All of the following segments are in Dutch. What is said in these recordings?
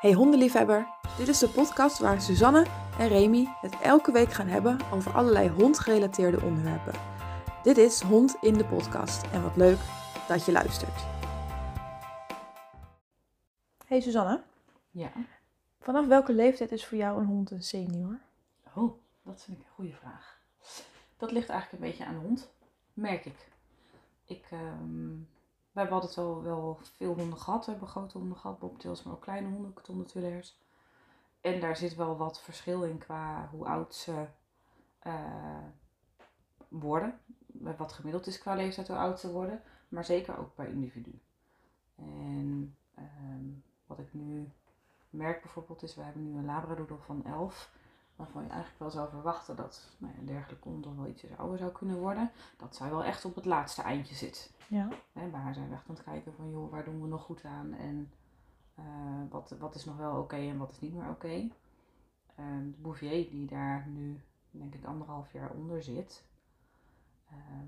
Hey hondenliefhebber, dit is de podcast waar Suzanne en Remy het elke week gaan hebben over allerlei hondgerelateerde onderwerpen. Dit is Hond in de podcast en wat leuk dat je luistert. Hey Suzanne, Ja. vanaf welke leeftijd is voor jou een hond een senior? Oh, dat vind ik een goede vraag. Dat ligt eigenlijk een beetje aan de hond, merk ik. ik ehm, we hebben altijd wel, wel veel honden gehad. We hebben grote honden gehad, bobtails, maar ook kleine honden, katonnetwillers. En daar zit wel wat verschil in qua hoe oud ze eh, worden. Wat gemiddeld is qua leeftijd hoe oud ze worden. Maar zeker ook per individu. En ehm, wat ik nu merk bijvoorbeeld is, we hebben nu een labradoodle van 11 waarvan je eigenlijk wel zou verwachten dat nou ja, een dergelijke hond dan wel ietsjes ouder zou kunnen worden, dat zij wel echt op het laatste eindje zit. Ja. Hè, bij haar zijn we echt aan het kijken van, joh, waar doen we nog goed aan en eh, wat, wat is nog wel oké en wat is niet meer oké. Ehm, de Bouvier die daar nu, denk ik, anderhalf jaar onder zit, ehm,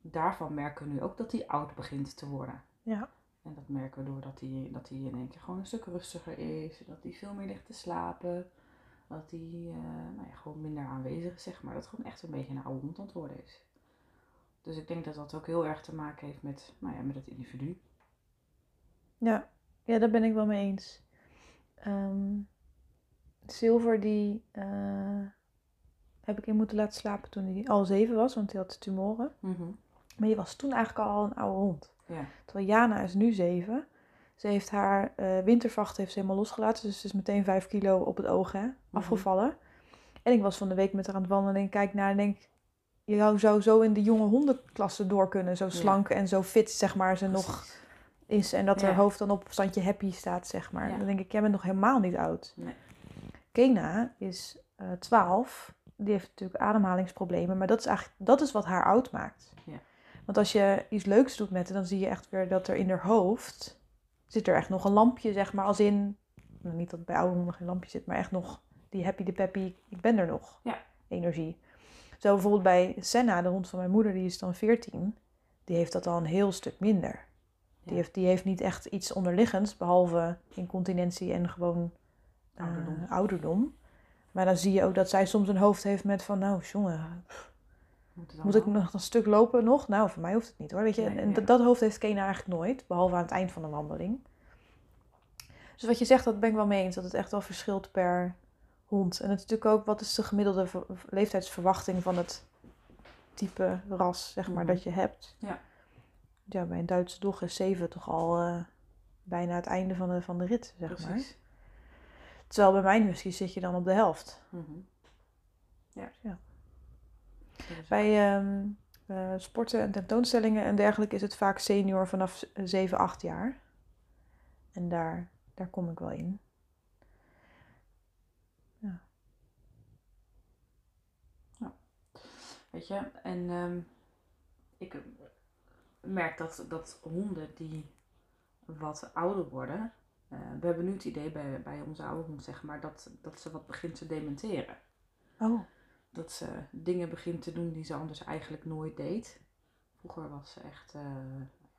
daarvan merken we nu ook dat hij oud begint te worden. Ja. En dat merken we doordat hij, dat hij in één keer gewoon een stuk rustiger is. Dat hij veel meer ligt te slapen. Dat hij eh, nou ja, gewoon minder aanwezig is, zeg maar. Dat het gewoon echt een beetje een oude hond aan het worden is. Dus ik denk dat dat ook heel erg te maken heeft met, nou ja, met het individu. Ja, ja, daar ben ik wel mee eens. Ehm, Silver, die eh, heb ik in moeten laten slapen toen hij al zeven was, want hij had tumoren. Maar je was toen eigenlijk al een oude hond. Ja. Terwijl Jana is nu zeven. Ze heeft haar eh, wintervacht heeft ze helemaal losgelaten. Dus ze is meteen vijf kilo op het oog hè, afgevallen. En ik was van de week met haar aan het wandelen en kijk naar en denk... Je zou zo in de jonge hondenklasse door kunnen. Zo Ja. slank en zo fit, zeg maar, ze nog is. En dat Ja. haar hoofd dan op standje happy staat, zeg maar. Ja. Dan denk ik, jij bent nog helemaal niet oud. Nee. Kena is eh 12. Die heeft natuurlijk ademhalingsproblemen. Maar dat is eigenlijk dat is wat haar oud maakt. Ja. Want als je iets leuks doet met haar, dan zie je echt weer dat er in haar hoofd zit er echt nog een lampje, zeg maar. Als in, nou, niet dat bij oude honden geen lampje zit, maar echt nog die happy de peppy, ik ben er nog. Ja. Energie. Zo bijvoorbeeld bij Senna, de hond van mijn moeder, die is dan 14. Die heeft dat al een heel stuk minder. Die, Ja. heeft, die heeft niet echt iets onderliggends, behalve incontinentie en gewoon eh, Ouderdom. ouderdom. Maar dan zie je ook dat zij soms een hoofd heeft met van, nou jongen, Moet, ik nog een stuk lopen nog? Nou, voor mij hoeft het niet hoor. Weet je? Nee, en ja. dat- hoofd heeft Kena eigenlijk nooit, behalve aan het eind van de wandeling. Dus wat je zegt, dat ben ik wel mee eens. Dat het echt wel verschilt per hond. En het is natuurlijk ook, wat is de gemiddelde ver- leeftijdsverwachting van het type ras, zeg maar, Mhm. dat je hebt. Ja. Ja, bij een Duitse dog is 7 toch al eh, bijna het einde van de, van de rit, zeg maar. Precies. Terwijl bij mijn husky zit je dan op de helft. Mhm. Ja. Ja. Bij ehm, eh, sporten en tentoonstellingen en dergelijke is het vaak senior vanaf 7, 8 jaar. En daar, daar kom ik wel in. Weet je, en ehm, ik eh, merk dat, dat honden die wat ouder worden, eh, we hebben nu het idee bij, bij onze oude hond, zeg maar, dat, dat ze wat begint te dementeren. Oh, Dat ze dingen begint te doen die ze anders eigenlijk nooit deed. Vroeger was ze echt eh,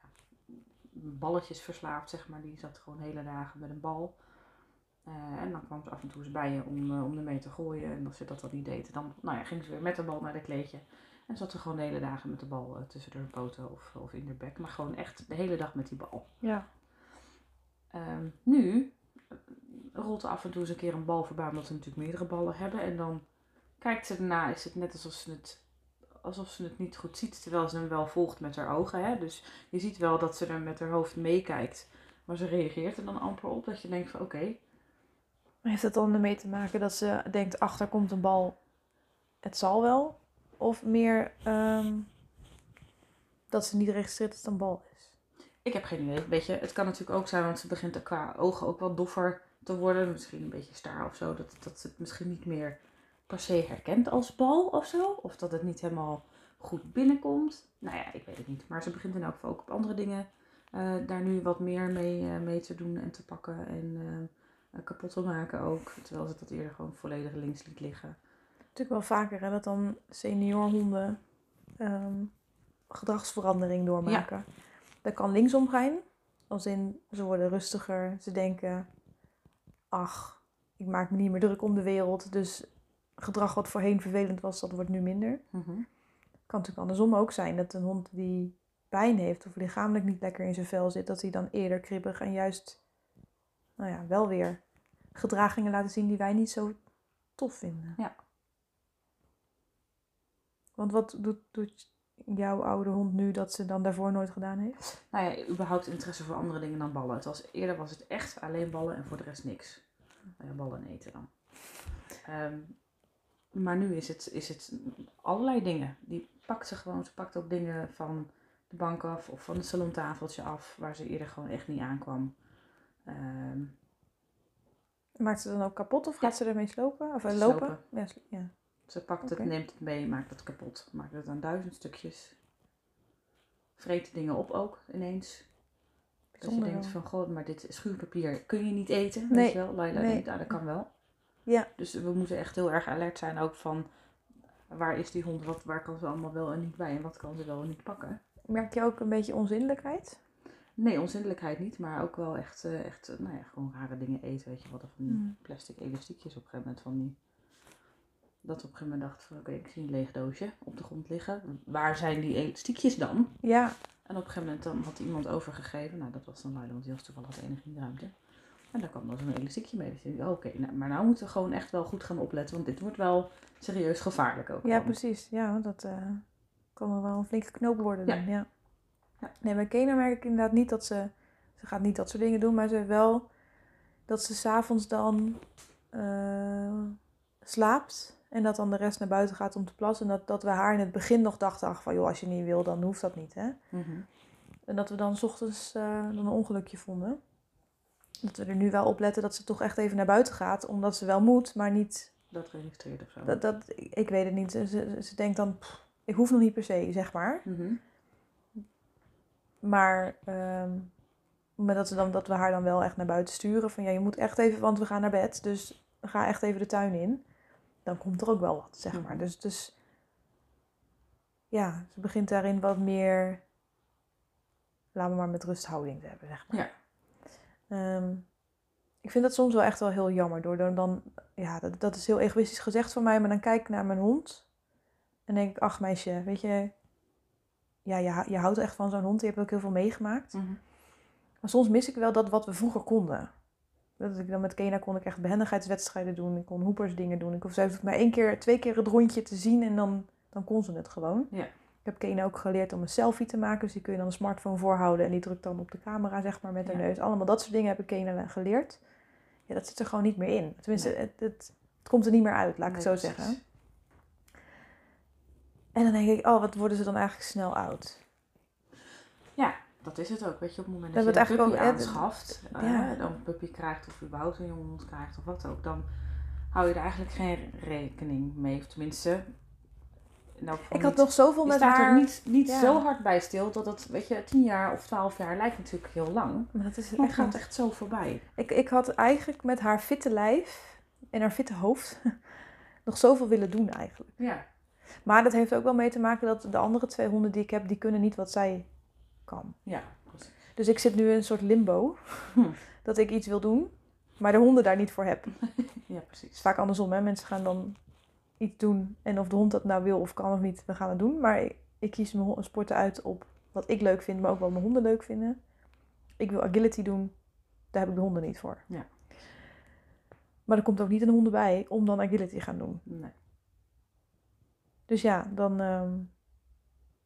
ja, balletjes verslaafd, zeg maar. Die zat gewoon hele dagen met een bal. Eh, en dan kwam ze af en toe eens bij je om, eh, om ermee te gooien. En als ze dat dan niet deed, dan nou ja, ging ze weer met de bal naar de kleedje. En zat ze gewoon de hele dagen met de bal tussen de poten of, of in de bek. Maar gewoon echt de hele dag met die bal. ja. Ehm, nu rolt er af en toe eens een keer een bal voorbij, omdat ze natuurlijk meerdere ballen hebben. En dan kijkt ze erna, is het net alsof ze het, alsof ze het niet goed ziet, terwijl ze hem wel volgt met haar ogen. Hè? Dus je ziet wel dat ze er met haar hoofd meekijkt, maar ze reageert er dan amper op. Dat je denkt van oké, heeft het dan ermee te maken dat ze denkt, ach, daar komt een bal, het zal wel? Of meer ehm, dat ze niet registreert dat het een bal is? ik heb geen idee. Weet je, het kan natuurlijk ook zijn, want ze begint qua ogen ook wel doffer te worden. Misschien een beetje staar of zo. Dat, dat ze het misschien niet meer per se herkent als bal of zo. Of dat het niet helemaal goed binnenkomt. Nou ja, ik weet het niet. Maar ze begint in elk geval ook op andere dingen eh, daar nu wat meer mee, eh, mee te doen en te pakken. En eh, kapot te maken ook. Terwijl ze dat eerder gewoon volledig links liet liggen. Natuurlijk wel vaker hè, dat dan seniorhonden ehm, gedragsverandering doormaken. Dat kan linksom gaan, als in ze worden rustiger, ze denken ach, ik maak me niet meer druk om de wereld. Dus gedrag wat voorheen vervelend was, dat wordt nu minder. Mhm. kan natuurlijk andersom ook zijn dat een hond die pijn heeft of lichamelijk niet lekker in zijn vel zit, dat hij dan eerder kribbig en juist, nou ja, wel weer gedragingen laten zien die wij niet zo tof vinden. Ja. Want wat doet, doet jouw oude hond nu dat ze dan daarvoor nooit gedaan heeft? Nou ja, überhaupt interesse voor andere dingen dan ballen. Het was, eerder was het echt alleen ballen en voor de rest niks. Nou ja, ballen en eten dan. Ehm, maar nu is het, is het allerlei dingen. Die pakt ze gewoon. Ze pakt ook dingen van de bank af of van het salontafeltje af, waar ze eerder gewoon echt niet aankwam. Ehm, Maakt ze dan ook kapot of gaat ze ermee slopen? Of eh, Slopen. lopen? Ja, ze pakt het, neemt het mee, maakt het kapot. Maakt het aan duizend stukjes. Vreet dingen op ook ineens. Dat je denkt van, goh, maar dit schuurpapier kun je niet eten. Nee, Weet je wel? Laila nee. denkt, nou, dat kan wel. Ja. Dus we moeten echt heel erg alert zijn ook van, waar is die hond? Wat, waar kan ze allemaal wel en niet bij? En wat kan ze wel en niet pakken? Merk je ook een beetje onzindelijkheid? Nee, onzindelijkheid niet, maar ook wel echt, eh, echt eh, nou ja, gewoon rare dingen eten. Weet je wat, of van die Mm. plastic elastiekjes op een gegeven moment van die... Dat op een gegeven moment dacht van, oké, ik zie een leeg doosje op de grond liggen. Waar zijn die elastiekjes dan? Ja, En op een gegeven moment dan had iemand overgegeven. Nou, dat was dan Laila, want die was toevallig de enige in de ruimte. En daar kwam dan zo'n elastiekje mee. Dus ik dacht, oké, nou, maar nou moeten we gewoon echt wel goed gaan opletten. Want dit wordt wel serieus gevaarlijk ook. ja gewoon. precies. Ja, dat eh, kan wel wel een flinke knoop worden dan. Ja. Ja. Nee, bij Kena merk ik inderdaad niet dat ze... Ze gaat niet dat soort dingen doen, maar ze wel dat ze s'avonds dan eh, slaapt. En dat dan de rest naar buiten gaat om te plassen. En dat, dat we haar in het begin nog dachten, ach van joh, als je niet wil, dan hoeft dat niet. Hè? Mhm. En dat we dan 's ochtends eh, dan een ongelukje vonden. Dat we er nu wel op letten dat ze toch echt even naar buiten gaat. Omdat ze wel moet, maar niet... Dat registreert of zo. Dat, dat, ik weet het niet. Ze, ze, ze denkt dan, pff, ik hoef nog niet per se, zeg maar. Mhm. Maar ehm, maar dat, ze dan, dat we haar dan wel echt naar buiten sturen. Van ja, je moet echt even, want we gaan naar bed. Dus ga echt even de tuin in. Dan komt er ook wel wat, zeg maar. Mhm. Dus, dus ja, ze begint daarin wat meer, laten we maar met rusthouding te hebben, zeg maar. Ja. Ehm, ik vind dat soms wel echt wel heel jammer. Door dan, dan ja, dat, dat is heel egoïstisch gezegd van mij. Maar dan kijk ik naar mijn hond. En denk ik, ach meisje, weet je... Ja, je, je houdt echt van zo'n hond. Je hebt ook heel veel meegemaakt. Mhm. Maar soms mis ik wel dat wat we vroeger konden. Dat ik dan met Kena kon ik echt behendigheidswedstrijden doen. Ik kon hoepers dingen doen. Ik hoefde maar één keer, twee keer het rondje te zien en dan, dan kon ze het gewoon. Ja. Ik heb Kena ook geleerd om een selfie te maken. Dus die kun je dan een smartphone voorhouden en die drukt dan op de camera, zeg maar, met haar Ja. neus. Allemaal dat soort dingen heb ik Kena geleerd. Ja, dat zit er gewoon niet meer in. Tenminste, Nee. het, het, het komt er niet meer uit, laat ik het zo precies. zeggen. En dan denk ik, oh, wat worden ze dan eigenlijk snel oud? Ja, dat is het ook. Weet je, op het moment dat je hebben een het puppy eigenlijk ook- aanschaft, Ja. eh, dan een puppy krijgt of überhaupt een jonge hond krijgt of wat ook, dan hou je er eigenlijk geen rekening mee. Of tenminste, nou, Ik had nog zoveel met staat haar... er niet, niet Ja. zo hard bij stil dat het, weet je, tien jaar of twaalf jaar lijkt natuurlijk heel lang. Maar dat is Maar het echt gaat echt zo voorbij. Ik, ik had eigenlijk met haar fitte lijf en haar fitte hoofd nog zoveel willen doen eigenlijk. Ja. Maar dat heeft ook wel mee te maken dat de andere twee honden die ik heb, die kunnen niet wat zij kan. Ja, precies. Dus ik zit nu in een soort limbo. Hm. Dat ik iets wil doen, maar de honden daar niet voor heb. Het Ja, is precies. vaak andersom, hè. Mensen gaan dan iets doen en of de hond dat nou wil of kan of niet, we gaan het doen. Maar ik, ik kies mijn sporten uit op wat ik leuk vind, maar ook wat mijn honden leuk vinden. Ik wil agility doen, daar heb ik de honden niet voor. Ja. Maar er komt ook niet een hond bij om dan agility te gaan doen. Nee. Dus ja, dan ehm,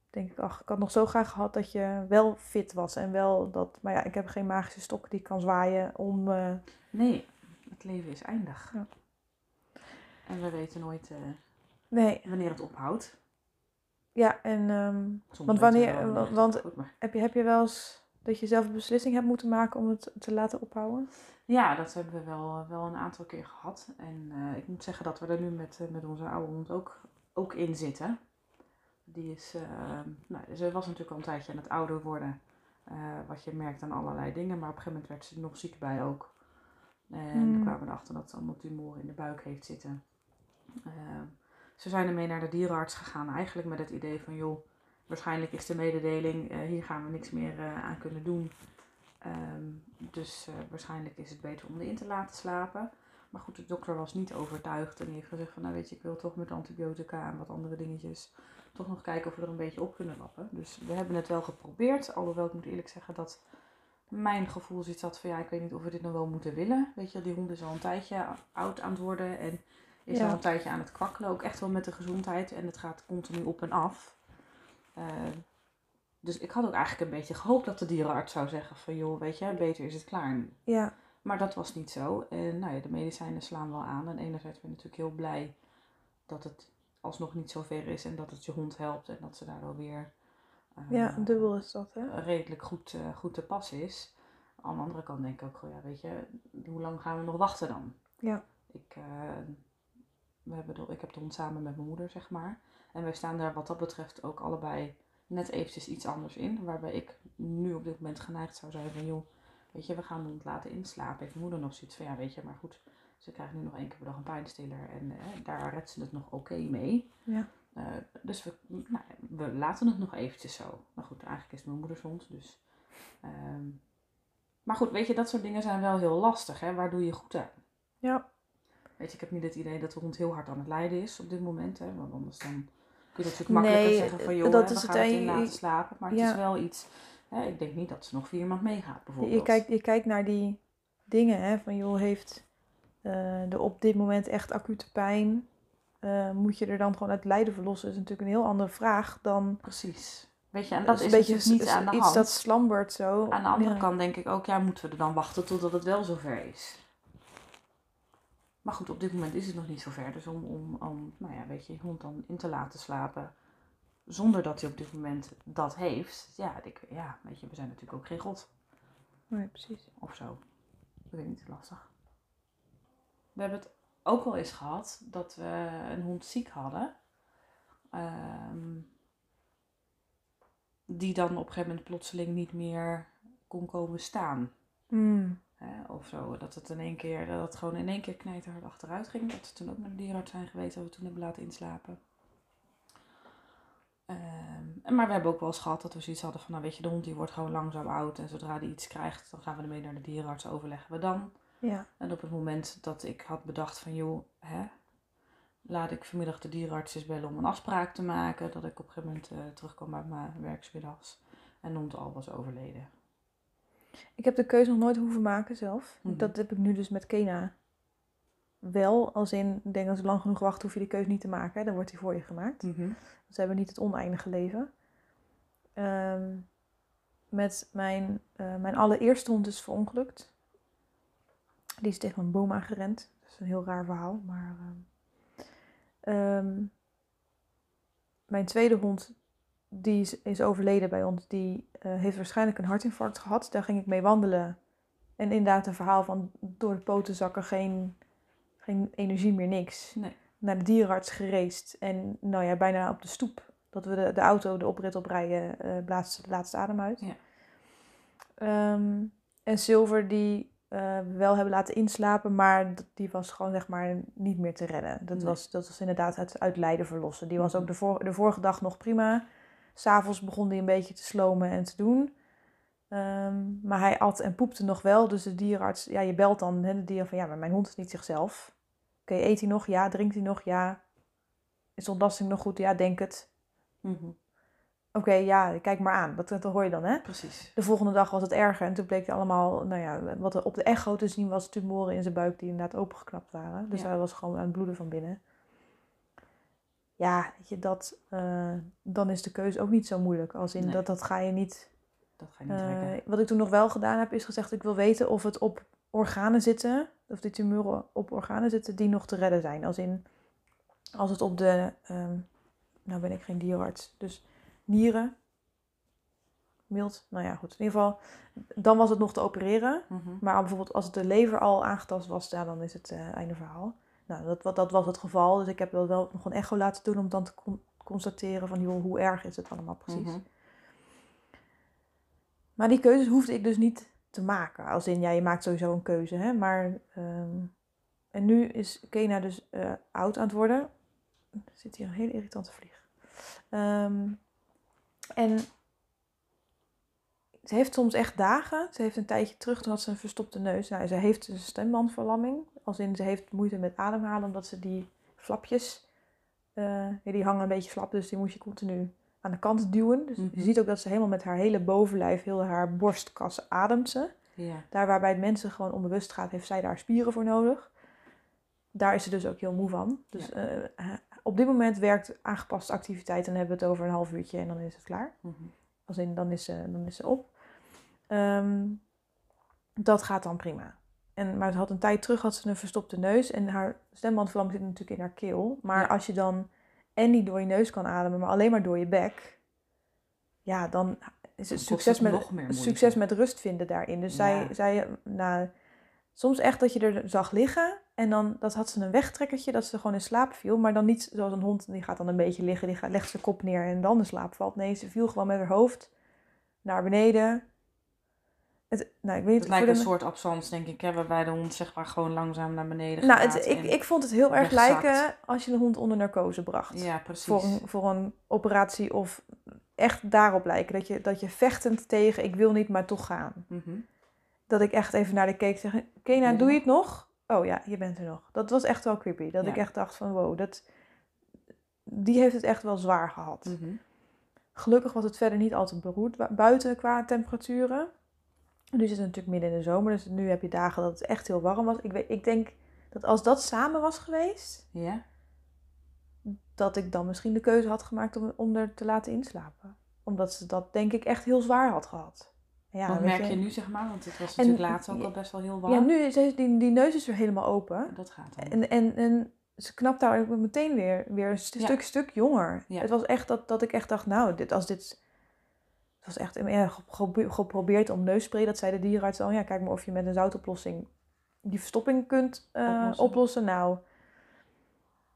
denk ik, ach, ik had nog zo graag gehad dat je wel fit was. En wel dat, maar ja, ik heb geen magische stok die kan zwaaien om... eh, nee, het leven is eindig. Ja. En we weten nooit eh, nee, wanneer het ophoudt. ja, en ehm, Soms Want we wanneer- wel want- ophoudt, maar- heb, je, heb je wel eens dat je zelf een beslissing hebt moeten maken om het te laten ophouden? Ja, dat hebben we wel, wel een aantal keer gehad. En eh, ik moet zeggen dat we er nu met, eh, met onze oude hond ook, ook in zitten. Die is, eh, nou, ze was natuurlijk al een tijdje aan het ouder worden. eh, wat je merkt aan allerlei dingen. Maar op een gegeven moment werd ze er nog ziek bij ook. En Hmm. we kwamen erachter dat ze allemaal tumoren in de buik heeft zitten. Eh, ze zijn ermee naar de dierenarts gegaan. Eigenlijk met het idee van, joh, waarschijnlijk is de mededeling, eh, hier gaan we niks meer eh, aan kunnen doen. Ehm, dus eh, waarschijnlijk is het beter om erin te laten slapen. Maar goed, de dokter was niet overtuigd en die heeft gezegd van nou weet je, ik wil toch met antibiotica en wat andere dingetjes toch nog kijken of we er een beetje op kunnen lappen. Dus we hebben het wel geprobeerd, alhoewel ik moet eerlijk zeggen dat mijn gevoel zit dat van ja, ik weet niet of we dit nog wel moeten willen. Weet je, die hond is al een tijdje oud aan het worden en is Ja. al een tijdje aan het kwakkelen, ook echt wel met de gezondheid en het gaat continu op en af. Eh, dus ik had ook eigenlijk een beetje gehoopt dat de dierenarts zou zeggen van joh, weet je, beter is het klaar. Ja, Maar dat was niet zo. En nou ja, de medicijnen slaan wel aan. En enerzijds ben ik natuurlijk heel blij dat het alsnog niet zo ver is en dat het je hond helpt en dat ze daardoor weer eh, ja, dubbel is dat, hè? redelijk goed, eh, goed te pas is. Aan de andere kant denk ik ook, ja, weet je, hoe lang gaan we nog wachten dan? Ja. Ik, we hebben de, ik heb de hond samen met mijn moeder, zeg maar. En wij staan daar wat dat betreft ook allebei net eventjes iets anders in. Waarbij ik nu op dit moment geneigd zou zijn van, joh, weet je, we gaan de hond laten inslapen. Heeft mijn moeder nog zoiets van, ja, weet je, maar goed, ze krijgt nu nog één keer per dag een pijnstiller. En eh, daar redt ze het nog oké mee. Ja. Eh, dus we, nou, we laten het nog eventjes zo. Maar goed, eigenlijk is het mijn moeders hond, dus... ehm, maar goed, weet je, dat soort dingen zijn wel heel lastig, hè. Waar doe je goed aan? Ja, Weet je, ik heb niet het idee dat de hond heel hard aan het lijden is op dit moment. Hè? Want anders dan kun je natuurlijk makkelijker Nee, zeggen van joh, dat hè, we is gaan het in een- laten slapen. Maar het is wel iets, hè, ik denk niet dat ze nog vier maand meegaat bijvoorbeeld. je, kijkt, je kijkt naar die dingen, hè? Van joh, heeft eh de op dit moment echt acute pijn? Eh, moet je er dan gewoon uit lijden verlossen? Dat is natuurlijk een heel andere vraag dan... Precies. Weet je, en dat dat is, een beetje natuurlijk niet aan de iets hand. dat slambert zo. Aan de andere Ja. kant denk ik ook, ja, moeten we er dan wachten totdat het wel zover is. Maar goed, op dit moment is het nog niet zover. Dus om, om, om nou ja, weet je, je hond dan in te laten slapen zonder dat hij op dit moment dat heeft. Ja, ik, ja, weet je, we zijn natuurlijk ook geen god. Nee, precies. of zo. Ik weet niet, lastig. We hebben het ook wel eens gehad dat we een hond ziek hadden. Ehm, die dan op een gegeven moment plotseling niet meer kon komen staan. Mm. Hè, of zo. Dat het in één keer, dat het gewoon in één keer knijterhard achteruit ging. Dat we toen ook met de dierenarts zijn geweest, dat we toen hebben laten inslapen. Ehm, maar we hebben ook wel eens gehad dat we zoiets hadden van, nou weet je, de hond die wordt gewoon langzaam oud. En zodra die iets krijgt, dan gaan we ermee naar de dierenarts, overleggen we dan. Ja, En op het moment dat ik had bedacht van, joh, hè, laat ik vanmiddag de dierenarts eens bellen om een afspraak te maken. Dat ik op een gegeven moment eh, terugkwam uit mijn werksmiddags. En de hond al was overleden. Ik heb de keuze nog nooit hoeven maken zelf. Mhm. Dat heb ik nu dus met Kena wel. Als in, ik denk als je lang genoeg wacht, hoef je die keuze niet te maken. hè. Dan wordt die voor je gemaakt. Ze hebben niet het oneindige leven. Ehm, met mijn, eh, mijn allereerste hond is verongelukt. Die is tegen een boom aangerend. Dat is een heel raar verhaal. Maar ehm, ehm, mijn tweede hond, die is, overleden bij ons. Die eh, heeft waarschijnlijk een hartinfarct gehad. Daar ging ik mee wandelen. En inderdaad een verhaal van door de poten zakken geen, geen energie meer, niks Nee. naar de dierenarts gereisd. En nou ja, bijna op de stoep. Dat we de, de auto de oprit oprijden, eh blaast de laatste adem uit. Ja. Ehm, en Silver, die eh, we wel hebben laten inslapen, maar die was gewoon zeg maar niet meer te redden. Dat, Nee. was, dat was inderdaad uit, uit lijden verlossen. Die was Mhm. ook de, vor, de vorige dag nog prima. S'avonds begon hij een beetje te slomen en te doen. Ehm, maar hij at en poepte nog wel. Dus de dierenarts, ja, je belt dan hè, de dier van ja, maar mijn hond is niet zichzelf. Oké, eet hij nog? Ja. Drinkt hij nog? Ja. Is de ontlasting nog goed? Ja, denk het. Mhm. Oké, ja, kijk maar aan. Dat, dat hoor je dan, hè? Precies. De volgende dag was het erger. En toen bleek het allemaal, nou ja, wat er op de echo te zien was, tumoren in zijn buik die inderdaad opengeknapt waren. Dus Ja. hij was gewoon aan het bloeden van binnen. Ja, weet je, dat, eh, dan is de keuze ook niet zo moeilijk. Als in Nee. dat, dat ga je niet Dat ga je niet eh, trekken. wat ik toen nog wel gedaan heb, is gezegd: ik wil weten of het op organen zitten, of die tumoren op organen zitten die nog te redden zijn. Als in, als het op de, ehm, nou ben ik geen dierenarts, dus nieren, mild, nou ja, goed. In ieder geval, dan was het nog te opereren. Mhm. Maar bijvoorbeeld als het de lever al aangetast was, ja, dan is het eh, einde verhaal. Nou, dat, dat was het geval. Dus ik heb wel, wel nog een echo laten doen om dan te con- constateren van joh, hoe erg is het allemaal precies. Mhm. Maar die keuzes hoefde ik dus niet te maken. Als in, ja, je maakt sowieso een keuze, hè. Maar, ehm, en nu is Kena dus eh, oud aan het worden. Er zit hier een hele irritante vlieg. Ehm, en ze heeft soms echt dagen. Ze heeft een tijdje terug, toen had ze een verstopte neus. Nou, ze heeft een stembandverlamming. Als in, ze heeft moeite met ademhalen, omdat ze die flapjes, eh, die hangen een beetje slap. Dus die moet je continu aan de kant duwen. Dus Mhm. je ziet ook dat ze helemaal met haar hele bovenlijf, heel haar borstkas ademt ze. Ja. Daar waarbij het mensen gewoon onbewust gaat, heeft zij daar spieren voor nodig. Daar is ze dus ook heel moe van. Dus Ja. eh, eh, op dit moment werkt aangepaste activiteit. En dan hebben we het over een half uurtje en dan is het klaar. Mhm. Als in, dan is ze, dan is ze op. Ehm, dat gaat dan prima. En, maar ze had een tijd terug had ze een verstopte neus. En haar stembandverlamming zit natuurlijk in haar keel. Maar Ja. als je dan en niet door je neus kan ademen, maar alleen maar door je bek. Ja, dan is het succes het met, succes met rust vinden daarin. Dus zij, zij nou, soms echt dat je er zag liggen. En dan dat had ze een wegtrekkertje, dat ze gewoon in slaap viel. Maar dan niet zoals een hond, die gaat dan een beetje liggen. Die gaat, legt zijn kop neer en dan in slaap valt. Nee, ze viel gewoon met haar hoofd naar beneden. Het, nou, ik weet Het lijkt een soort absans, denk ik, hè, waarbij de hond zeg maar gewoon langzaam naar beneden Nou, gaat. het, ik, ik vond het heel erg lijken als je de hond onder narcose bracht. Ja, precies. voor, een, voor een operatie of echt daarop lijken. Dat je, dat je vechtend tegen, ik wil niet, maar toch gaan. Mhm. Dat ik echt even naar de keek zeg, Kena, Ja. doe je het nog? Oh ja, je bent er nog. Dat was echt wel creepy. Dat Ja. ik echt dacht van, wow, dat, die heeft het echt wel zwaar gehad. Mhm. Gelukkig was het verder niet altijd beroerd buiten qua temperaturen. Nu zit het natuurlijk midden in de zomer, dus nu heb je dagen dat het echt heel warm was. Ik, weet, ik denk dat als dat samen was geweest, Ja? dat ik dan misschien de keuze had gemaakt om, om er te laten inslapen. Omdat ze dat denk ik echt heel zwaar had gehad. Ja, Wat merk je nu, zeg maar? Want het was natuurlijk laatst ook al best wel heel warm. Ja, nu is die, die neus is weer helemaal open. Dat gaat dan. En, en, en ze knapt daar ook meteen weer, weer een st- Ja. stuk, stuk jonger. Ja. Het was echt dat, dat ik echt dacht, nou, dit, als dit... Het was echt ja, geprobeerd om neusspray. Dat zei de dierenarts al. Ja, kijk maar of je met een zoutoplossing die verstopping kunt eh, oplossen. Oplossen. Nou,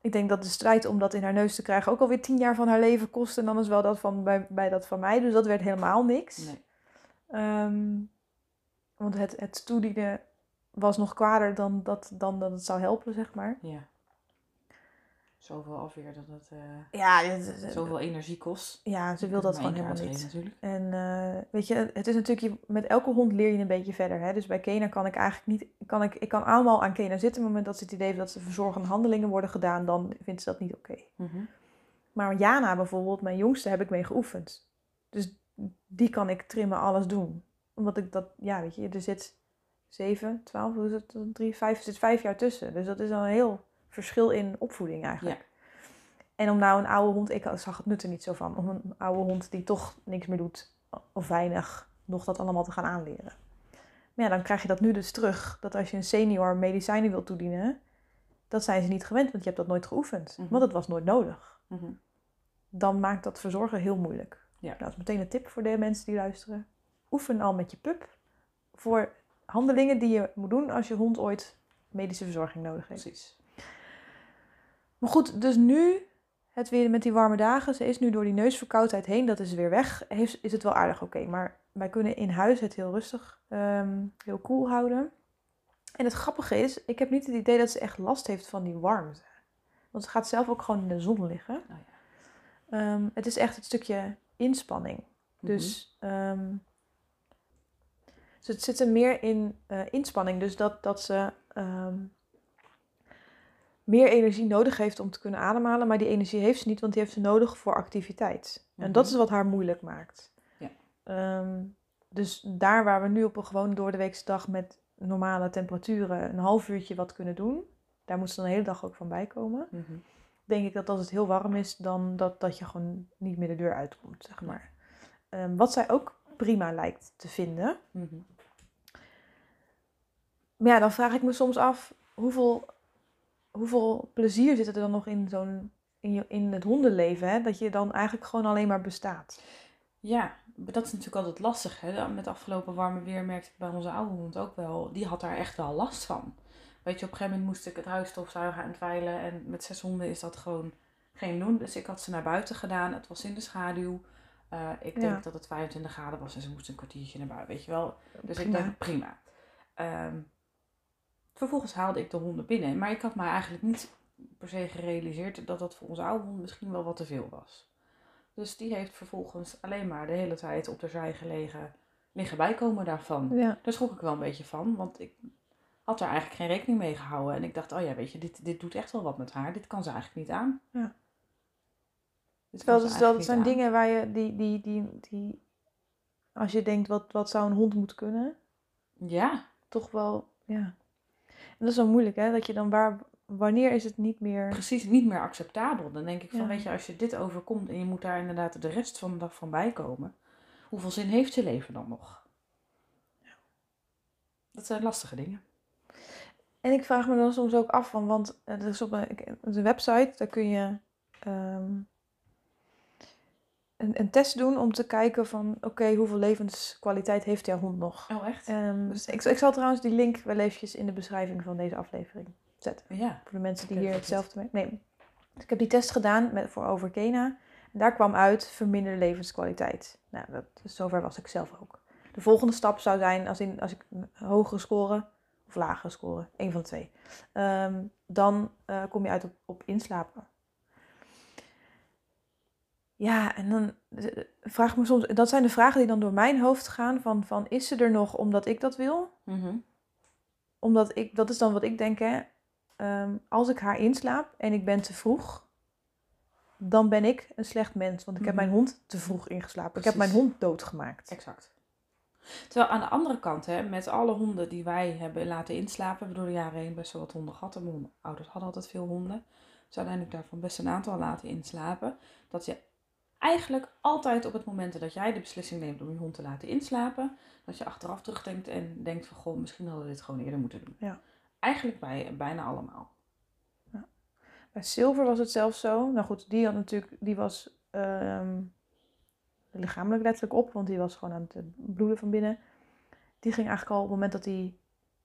ik denk dat de strijd om dat in haar neus te krijgen ook alweer tien jaar van haar leven kost. En dan is wel dat van, bij, bij dat van mij. Dus dat werd helemaal niks. Nee. Ehm, want het, het toedienen was nog kwader dan dat, dan dat het zou helpen, zeg maar. Ja. Zoveel afweer dat het eh, Ja, zoveel energie kost. ja ze wil dat gewoon helemaal niet. natuurlijk. En eh, weet je, het is natuurlijk, met elke hond leer je een beetje verder. Hè? Dus bij Kena kan ik eigenlijk niet, kan ik, ik kan allemaal aan Kena zitten. Op het moment dat ze het idee heeft dat ze verzorgende handelingen worden gedaan, dan vindt ze dat niet oké. Mhm. Maar Jana bijvoorbeeld, mijn jongste, heb ik mee geoefend. Dus die kan ik trimmen, alles doen. Omdat ik dat, ja, weet je, er zit zeven, twaalf, hoe is het, drie, vijf, er zit vijf jaar tussen. Dus dat is al heel verschil in opvoeding eigenlijk. En om nou een oude hond, ik zag het nut er niet zo van, om een oude hond die toch niks meer doet, of weinig, nog dat allemaal te gaan aanleren. Maar ja, dan krijg je dat nu dus terug, dat als je een senior medicijnen wilt toedienen, dat zijn ze niet gewend, want je hebt dat nooit geoefend. Mhm. Want het was nooit nodig Mhm. dan maakt dat verzorgen heel moeilijk. Ja. Nou, dat is meteen een tip voor de mensen die luisteren. Oefen al met je pup voor handelingen die je moet doen als je hond ooit medische verzorging nodig heeft. Precies. Maar goed, dus nu het weer met die warme dagen. Ze is nu door die neusverkoudheid heen, dat is weer weg. Heeft, is het wel aardig oké. Maar wij kunnen in huis het heel rustig, ehm, heel koel houden. En het grappige is, ik heb niet het idee dat ze echt last heeft van die warmte. Want ze gaat zelf ook gewoon in de zon liggen. Oh ja. Ehm, het is echt het stukje inspanning. Mhm. Dus, ehm, dus het zit er meer in eh, inspanning. Dus dat, dat ze ehm, meer energie nodig heeft om te kunnen ademhalen. Maar die energie heeft ze niet, want die heeft ze nodig voor activiteit. En dat Mhm. is wat haar moeilijk maakt. Ja. Ehm, dus daar waar we nu op een gewoon door de weekse dag met normale temperaturen een half uurtje wat kunnen doen. Daar moet ze dan de hele dag ook van bijkomen Mhm. denk ik dat als het heel warm is, dan dat, dat je gewoon niet meer de deur uitkomt, zeg maar. Ehm, wat zij ook prima lijkt te vinden. Mhm. Maar ja, dan vraag ik me soms af, hoeveel, hoeveel plezier zit er dan nog in, zo'n, in, je, in het hondenleven, hè? Dat je dan eigenlijk gewoon alleen maar bestaat. Ja, dat is natuurlijk altijd lastig. Hè? Met afgelopen warme weer merkte ik bij onze oude hond ook wel. Die had daar echt wel last van. Weet je, op een gegeven moment moest ik het huis stofzuigen en dweilen. En met zes honden is dat gewoon geen doen. Dus ik had ze naar buiten gedaan. Het was in de schaduw. Eh, ik denk Ja. dat het 25 graden was en ze moesten een kwartiertje naar buiten. Weet je wel. Dus Prima. ik dacht, prima. Ehm, vervolgens haalde ik de honden binnen. Maar ik had mij eigenlijk niet per se gerealiseerd dat dat voor onze oude hond misschien wel wat te veel was. Dus die heeft vervolgens alleen maar de hele tijd op de zij gelegen liggen bijkomen daarvan. Ja. Daar schrok ik wel een beetje van, want ik had daar eigenlijk geen rekening mee gehouden. En ik dacht, oh ja, weet je, dit, dit doet echt wel wat met haar. Dit kan ze eigenlijk niet aan. Ja. Terwijl dus dat eigenlijk zijn aan. dingen waar je die, die, die, die als je denkt wat, wat zou een hond moeten kunnen, Ja, toch wel, ja. En dat is wel moeilijk, hè? Dat je dan waar, wanneer is het niet meer. precies niet meer acceptabel. Dan denk ik van, Ja. weet je, als je dit overkomt en je moet daar inderdaad de rest van de dag van bijkomen. Hoeveel zin heeft je leven dan nog? Dat zijn lastige dingen. En ik vraag me dan soms ook af van, want eh, er is op een website, daar kun je ehm, een, een test doen om te kijken van, oké, hoeveel levenskwaliteit heeft jouw hond nog? Oh, echt? Dus ik, ik zal trouwens die link wel eventjes in de beschrijving van deze aflevering zetten. Ja. Voor de mensen die hier hetzelfde mee. Nee. Dus ik heb die test gedaan met, voor over Kena. En daar kwam uit verminderde levenskwaliteit. Nou, dat, dus zover was ik zelf ook. De volgende stap zou zijn, als, in, als ik een hogere score, of lagere score, één van de twee. ehm, dan eh, kom je uit op, op inslapen. Ja, en dan eh, vraag ik me soms, dat zijn de vragen die dan door mijn hoofd gaan: van, van is ze er nog omdat ik dat wil? Mhm. Omdat ik, dat is dan wat ik denk, hè. Ehm, als ik haar inslaap en ik ben te vroeg, dan ben ik een slecht mens. Want ik heb Mhm. mijn hond te vroeg ingeslapen. Ik heb mijn hond doodgemaakt. Exact. Terwijl aan de andere kant, hè, met alle honden die wij hebben laten inslapen, hebben we door de jaren heen best wel wat honden gehad. En mijn ouders hadden altijd veel honden. Dus uiteindelijk daarvan best een aantal laten inslapen. Dat je eigenlijk altijd op het moment dat jij de beslissing neemt om je hond te laten inslapen, dat je achteraf terugdenkt en denkt van, goh, misschien hadden we dit gewoon eerder moeten doen. Ja. Eigenlijk bij bijna allemaal. Bij Silver was het zelfs zo. Nou goed, die had natuurlijk, die was ehm, lichamelijk letterlijk op, want die was gewoon aan het eh, bloeden van binnen. Die ging eigenlijk al op het moment dat hij,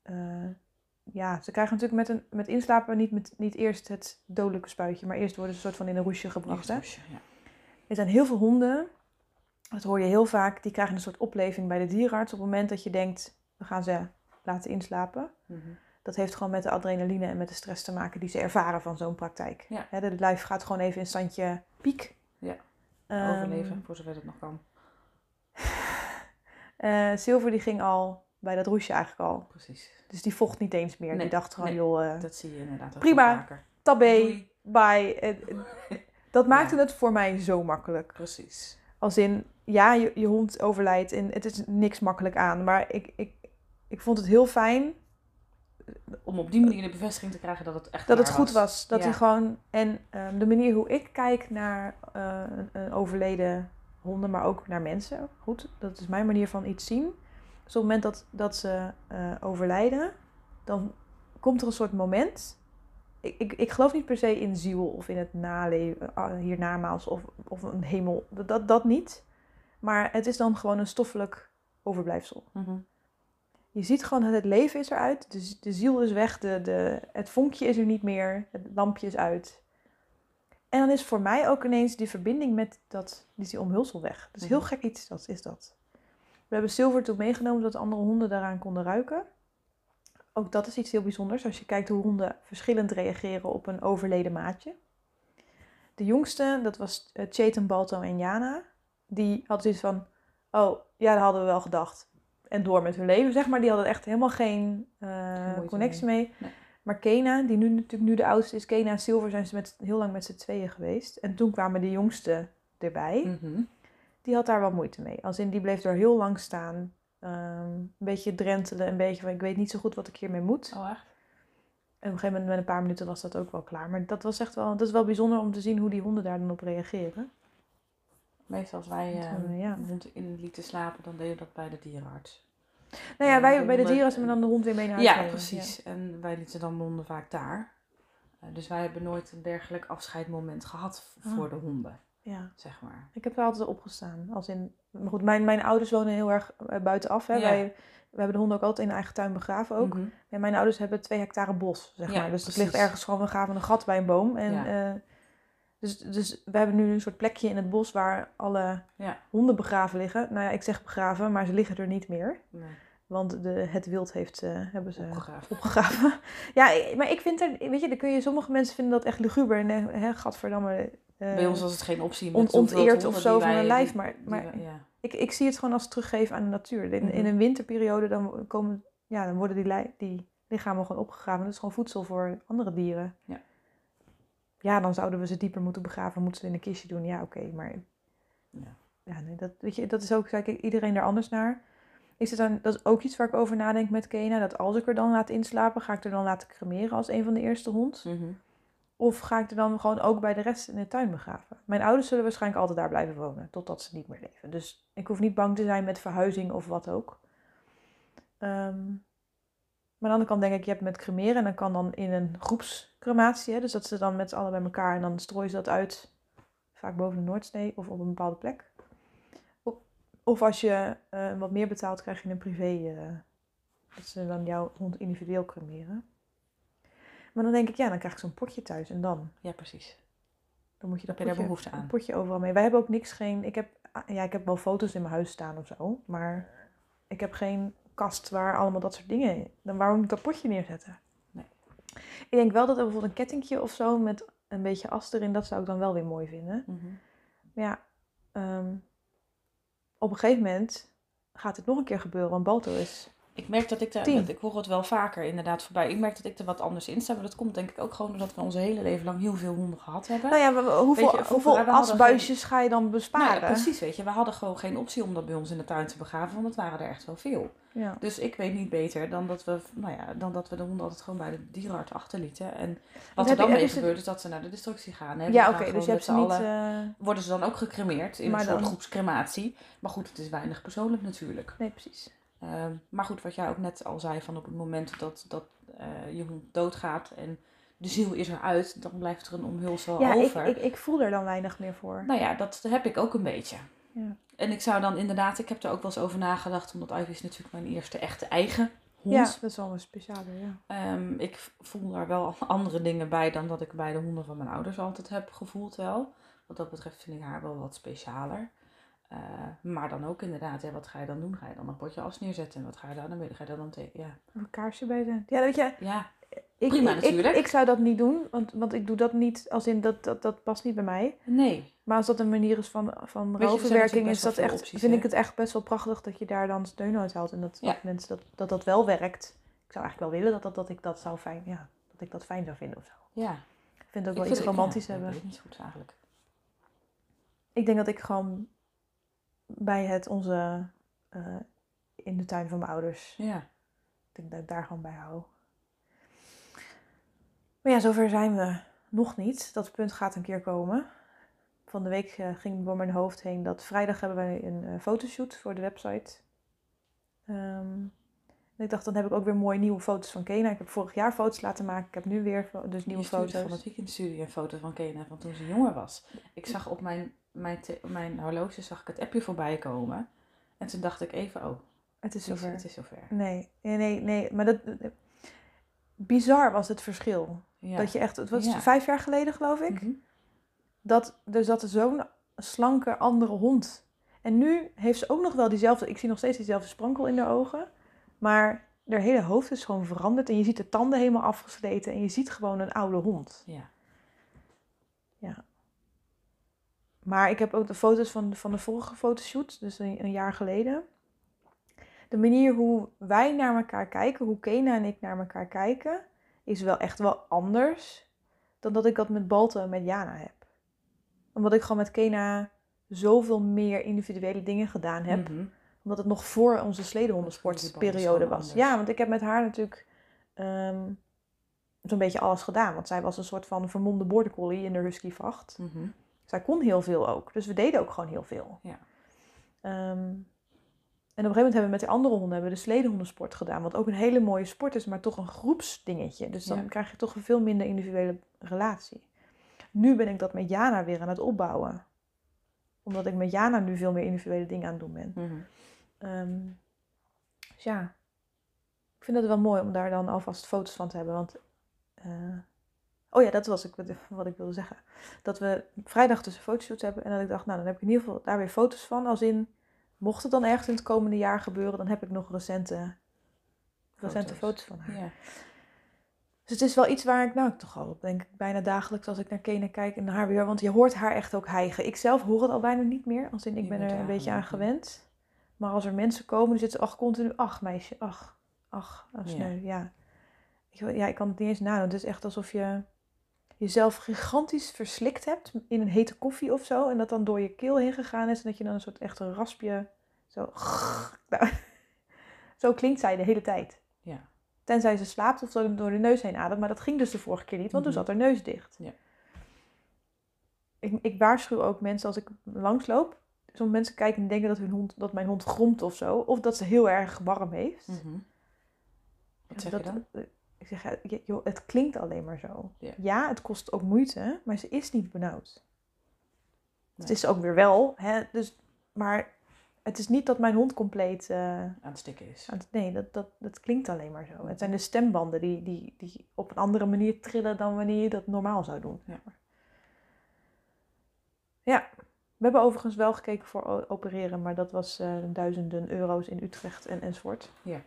eh, ja, ze krijgen natuurlijk met, een, met inslapen niet, met, niet eerst het dodelijke spuitje, maar eerst worden ze een soort van in een roesje gebracht. Hè? Ja. Er zijn heel veel honden, dat hoor je heel vaak, die krijgen een soort opleving bij de dierenarts op het moment dat je denkt, we gaan ze laten inslapen. Mhm. Dat heeft gewoon met de adrenaline en met de stress te maken die ze ervaren van zo'n praktijk. Ja. De lijf gaat gewoon even in standje piek. Ja. Ehm, Overleven, voor zover het nog kan. eh, Silver die ging al bij dat roesje eigenlijk al. Precies. Dus die vocht niet eens meer. Nee, die dacht gewoon, nee. joh, eh Dat zie je inderdaad Prima. tabé, bye. Eh, dat maakte het voor mij zo makkelijk. Precies. Als in, ja, je, je hond overlijdt en het is niks makkelijk aan. Maar ik, ik, ik vond het heel fijn Om op die manier de bevestiging te krijgen dat het echt dat het goed was. Dat Ja. hij gewoon. En ehm, de manier hoe ik kijk naar eh, een- een overleden honden, maar ook naar mensen. Goed, dat is mijn manier van iets zien. Dus op het moment dat, dat ze eh, overlijden, dan komt er een soort moment. Ik, ik, ik geloof niet per se in ziel of in het naleven, uh, hiernamaals of, of een hemel. Dat, dat, dat niet. Maar het is dan gewoon een stoffelijk overblijfsel. Mhm. Je ziet gewoon dat het leven is eruit. De, de ziel is weg. De, de, het vonkje is er niet meer. Het lampje is uit. En dan is voor mij ook ineens die verbinding met dat, die, die omhulsel weg. Dus heel Mhm. gek iets dat is dat. We hebben Silver toen meegenomen dat andere honden daaraan konden ruiken. Ook dat is iets heel bijzonders. Als je kijkt hoe honden verschillend reageren op een overleden maatje. De jongste, dat was eh, Chetan, Balto en Jana. Die had zoiets van, oh ja, dat hadden we wel gedacht. En door met hun leven, zeg maar. Die hadden echt helemaal geen eh, connectie mee. Nee. Maar Kena, die nu natuurlijk nu de oudste is, Kena en Silver zijn ze met, heel lang met z'n tweeën geweest. En toen kwamen de jongste erbij. Mhm. Die had daar wel moeite mee. Als in, die bleef er heel lang staan. Ehm, een beetje drentelen, een beetje van, ik weet niet zo goed wat ik hiermee moet. Oh, echt? En op een gegeven moment, met een paar minuten, was dat ook wel klaar. Maar dat was echt wel, dat is wel bijzonder om te zien hoe die honden daar dan op reageren. Meestal als wij eh, eh, ja. een hond in lieten slapen, dan deden we dat bij de dierenarts. Nou ja, wij, de bij de honden- dieren hebben dan de hond weer mee naar huis Ja, precies. En wij lieten dan de honden vaak daar. Eh, dus wij hebben nooit een dergelijk afscheidmoment gehad Ah. voor de honden, Ja. zeg maar. Ik heb er altijd opgestaan. Als in, maar goed, mijn, mijn ouders wonen heel erg eh, buitenaf. Hè. Ja. Wij, we hebben de honden ook altijd in eigen tuin begraven ook. Mhm. En mijn ouders hebben twee hectare bos, zeg Ja, maar. Dus het ligt ergens gewoon, we graven een gat bij een boom. En, Ja. eh, dus, dus we hebben nu een soort plekje in het bos waar alle Ja. honden begraven liggen. Nou ja, ik zeg begraven, maar ze liggen er niet meer. Nee, Want de, het wild heeft, eh, hebben ze opgegraven. opgegraven. ja, maar ik vind er, weet je, dan kun je, sommige mensen vinden dat echt luguber. En hè, gadverdamme. Eh, Bij ons was het geen optie. Met onteerd of zo van een lijf. Maar, maar wij- ja. Ik, ik zie het gewoon als teruggeven aan de natuur. In, in Mhm. een winterperiode dan, komen, ja, dan worden die, die lichamen gewoon opgegraven. Dat is gewoon voedsel voor andere dieren. Ja. Ja, dan zouden we ze dieper moeten begraven. Moeten ze in een kistje doen. Ja, oké. maar Ja. ja, nee, dat, weet je, dat is ook, kijk, iedereen daar anders naar. Is het dan, dat is ook iets waar ik over nadenk met Kena. Dat als ik er dan laat inslapen, ga ik er dan laten cremeren als een van de eerste hond. Mhm. Of ga ik er dan gewoon ook bij de rest in de tuin begraven? Mijn ouders zullen waarschijnlijk altijd daar blijven wonen, totdat ze niet meer leven. Dus ik hoef niet bang te zijn met verhuizing of wat ook. Ehm, maar aan de andere kant denk ik, je hebt met cremeren en dan kan dan in een groepscrematie, hè, dus dat ze dan met z'n allen bij elkaar en dan strooien ze dat uit, vaak boven de Noordzee of op een bepaalde plek. Of, of als je eh, wat meer betaalt, krijg je een privé, eh, dat ze dan jouw hond individueel cremeren. Maar dan denk ik, ja, dan krijg ik zo'n potje thuis en dan? Ja, precies. Dan moet je dat daar potje, behoefte aan? een potje overal mee. Wij hebben ook niks, geen... Ik heb, ah, ja, ik heb wel foto's in mijn huis staan of zo. Maar ik heb geen kast waar allemaal dat soort dingen in. Dan waarom moet ik dat potje neerzetten? Nee. Ik denk wel dat er bijvoorbeeld een kettingje of zo met een beetje as erin, dat zou ik dan wel weer mooi vinden. Mhm. Maar ja, ehm, op een gegeven moment gaat het nog een keer gebeuren, want Balto is... Ik merk dat ik daar, dat ik hoor het wel vaker inderdaad voorbij. Ik merk dat ik er wat anders in sta, maar dat komt denk ik ook gewoon doordat we onze hele leven lang heel veel honden gehad hebben. Nou ja, we- hoeveel, je, hoeveel asbuisjes ga je dan Nou besparen? ja, precies, weet je. We hadden gewoon geen optie om dat bij ons in de tuin te begraven, want het waren er echt wel veel. Ja. Dus ik weet niet beter dan dat we, nou ja, dan dat we de honden altijd gewoon bij de dierenarts achterlieten. En wat er dan je- mee heb je- gebeurt is dat ze naar de destructie gaan. Hè. Ja, oké, dus je hebt ze niet... eh, Worden ze dan ook gecremeerd in Maar een soort dan- groepscrematie. Maar goed, het is weinig persoonlijk natuurlijk. Nee, precies. Ehm, maar goed, wat jij ook net al zei, van op het moment dat, dat eh, je hond doodgaat en de ziel is eruit, dan blijft er een omhulsel Ja, ik, over. ik, ik voel er dan weinig meer voor. Nou ja, dat heb ik ook een beetje. Ja. En ik zou dan inderdaad, ik heb er ook wel eens over nagedacht, omdat Ivy is natuurlijk mijn eerste echte eigen hond. Ja, dat is wel een speciale, ja. Ehm, ik voel daar wel andere dingen bij dan dat ik bij de honden van mijn ouders altijd heb gevoeld wel. Wat dat betreft vind ik haar wel wat specialer. Eh, maar dan ook inderdaad, ja, wat ga je dan doen? Ga je dan een potje as neerzetten? En wat ga je daar dan mee? Ga je daar dan tegen? Ja. Een kaarsje bij zijn. Ja, weet je, ja, ik, Prima, ik, natuurlijk. Ik, ik zou dat niet doen, want, want ik doe dat niet als in dat, dat, dat past niet bij mij. nee. Maar als dat een manier is van, van er natuurlijk is dat echt, opties, vind hè? ik het echt best wel prachtig dat je daar dan steun uit haalt. En dat, Ja. dat mensen dat, dat dat wel werkt. Ik zou eigenlijk wel willen dat, dat, dat ik dat zou fijn, ja, dat ik dat fijn zou vinden of zo. Ja. Ik vind het ook wel iets romantisch ja, hebben. Ik weet het niet goed eigenlijk. Ik denk dat ik gewoon bij het onze eh, in de tuin van mijn ouders Ja. Ik denk dat ik daar gewoon bij hou. Maar ja, zover zijn we nog niet. Dat punt gaat een keer komen. Van de week eh, ging door mijn hoofd heen dat vrijdag hebben wij een eh, fotoshoot voor de website. Ehm, en ik dacht, dan heb ik ook weer mooie nieuwe foto's van Kena. Ik heb vorig jaar foto's laten maken. Ik heb nu weer dus nieuwe foto's. van het weekendstudie een foto van Kena van toen ze jonger was. Ik zag op mijn, mijn, mijn horloge zag ik het appje voorbij komen. En toen dacht ik even, oh, Het is zover. het is zover. Nee, nee, nee, nee. Maar dat... Bizar was het verschil. Ja. Dat je echt... Het was Ja. vijf jaar geleden, geloof ik. Mhm. dat er zat zo'n slanke andere hond. En nu heeft ze ook nog wel diezelfde, ik zie nog steeds diezelfde sprankel in haar ogen. Maar haar hele hoofd is gewoon veranderd en je ziet de tanden helemaal afgesleten en je ziet gewoon een oude hond. Ja. Maar ik heb ook de foto's van, van de vorige fotoshoot, dus een, een jaar geleden. De manier hoe wij naar elkaar kijken, hoe Kena en ik naar elkaar kijken, is wel echt wel anders dan dat ik dat met Balto en met Jana heb. Omdat ik gewoon met Kena zoveel meer individuele dingen gedaan heb. Mhm. Omdat het nog voor onze sledenhondensportperiode gewoon was. Ja, want ik heb met haar natuurlijk ehm, zo'n beetje alles gedaan. Want zij was een soort van vermomde border collie in de husky vacht. Mhm. Zij kon heel veel ook. Dus we deden ook gewoon heel veel. Ja. Ehm, en op een gegeven moment hebben we met de andere honden hebben we de sledenhondensport gedaan. Wat ook een hele mooie sport is, maar toch een groepsdingetje. Dus dan Ja. krijg je toch een veel minder individuele relatie. Nu ben ik dat met Jana weer aan het opbouwen. Omdat ik met Jana nu veel meer individuele dingen aan het doen ben. Mhm. Ehm, dus ja, ik vind het wel mooi om daar dan alvast foto's van te hebben. Want, eh, oh ja, dat was ik, wat, ik wilde zeggen. Dat we vrijdag dus een fotoshoot hebben. En dat ik dacht, nou dan heb ik in ieder geval daar weer foto's van. Als in, mocht het dan ergens in het komende jaar gebeuren, dan heb ik nog recente, recente Foto's. foto's van haar. Ja. Dus het is wel iets waar ik nou toch al denk ik bijna dagelijks als ik naar Kena kijk en naar haar weer. Want je hoort haar echt ook hijgen. Ik zelf hoor het al bijna niet meer. Als in, ik Je ben er een beetje aan gewend. Maar als er mensen komen, dan zitten ze ach continu. Ach meisje, ach, ach, ach Ja. ja. Ik, ja, ik kan het niet eens nadoen. Het is echt alsof je jezelf gigantisch verslikt hebt in een hete koffie of zo. En dat dan door je keel heen gegaan is. En dat je dan een soort echt een raspje zo... Nou, zo klinkt zij de hele tijd. Ja. Tenzij ze slaapt of door de neus heen ademt. Maar dat ging dus de vorige keer niet, want toen Mhm. zat haar neus dicht. Ja. Ik, ik waarschuw ook mensen als ik langsloop. Sommige mensen kijken en denken dat, hun hond, dat mijn hond gromt of zo. Of dat ze heel erg warm heeft. Mhm. Wat zeg dat, je dan? Ik zeg, joh, het klinkt alleen maar zo. Ja. het kost ook moeite, maar ze is niet benauwd. Het is ook weer wel, hè, dus, maar het is niet dat mijn hond compleet... eh, Aan het stikken is. het- nee, dat, dat, dat klinkt alleen maar zo. Het zijn de stembanden die, die, die op een andere manier trillen dan wanneer je dat normaal zou doen. Ja. Ja, we hebben overigens wel gekeken voor opereren, maar dat was eh, duizenden euro's in Utrecht en enzovoort. Ja.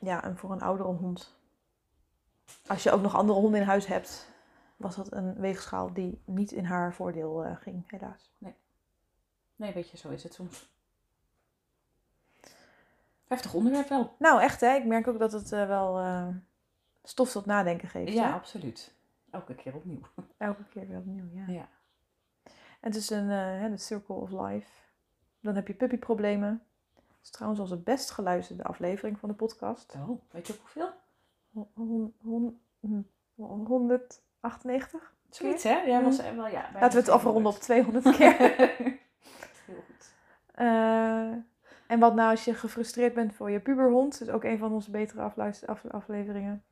Ja, en voor een oudere hond. Als je ook nog andere honden in huis hebt, was dat een weegschaal die niet in haar voordeel eh, ging, helaas. Nee, weet je, zo is het soms. Heftig onderwerp wel. Nou, echt hè, ik merk ook dat het eh, wel eh, stof tot nadenken geeft. Ja, hè? absoluut. Elke keer opnieuw. Elke keer weer opnieuw, ja. Ja. Het is een, de circle of life. Dan heb je puppyproblemen. Is trouwens onze best geluisterde aflevering van de podcast. Oh, weet je ook hoeveel? Hon- hon- hon- hm, 198? Zoiets, hè? Ja, was er wel, ja. Laten we het afronden op 200. 200 keer. Heel goed. Eh, en wat nou als je gefrustreerd bent voor je puberhond. Dat is ook een van onze betere af- afleveringen.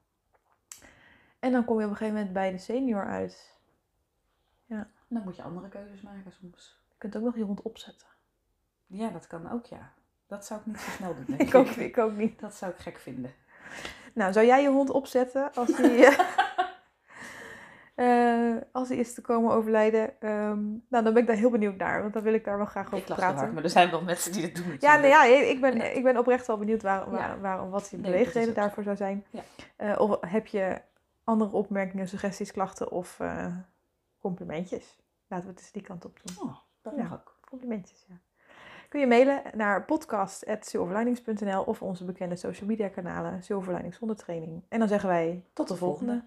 En dan kom je op een gegeven moment bij de senior uit. Dan moet je andere keuzes maken soms. Je kunt ook nog je hond opzetten. Ja, dat kan ook, ja. Dat zou ik niet zo snel doen. denk Ik ook, ik ook niet. Dat zou ik gek vinden. Nou, zou jij je hond opzetten als hij, eh, eh, als hij is te komen overlijden? Ehm, nou, dan ben ik daar heel benieuwd naar, want dan wil ik daar wel graag over Ik praten. hard, maar er zijn wel mensen die dat doen Ja, nee, ja, ik ben, ik ben oprecht wel benieuwd waar, waar, Ja. waarom, wat die Nee, beweegreden daarvoor zou zijn. Ja. Eh, of heb je andere opmerkingen, suggesties, klachten of complimentjes? Laten we het eens die kant op doen. Oh, dat Ja. ook. Complimentjes, ja. Kun je mailen naar podcast.silverlinings.nl of onze bekende social media kanalen Silverlinings zonder training. En dan zeggen wij tot de volgende.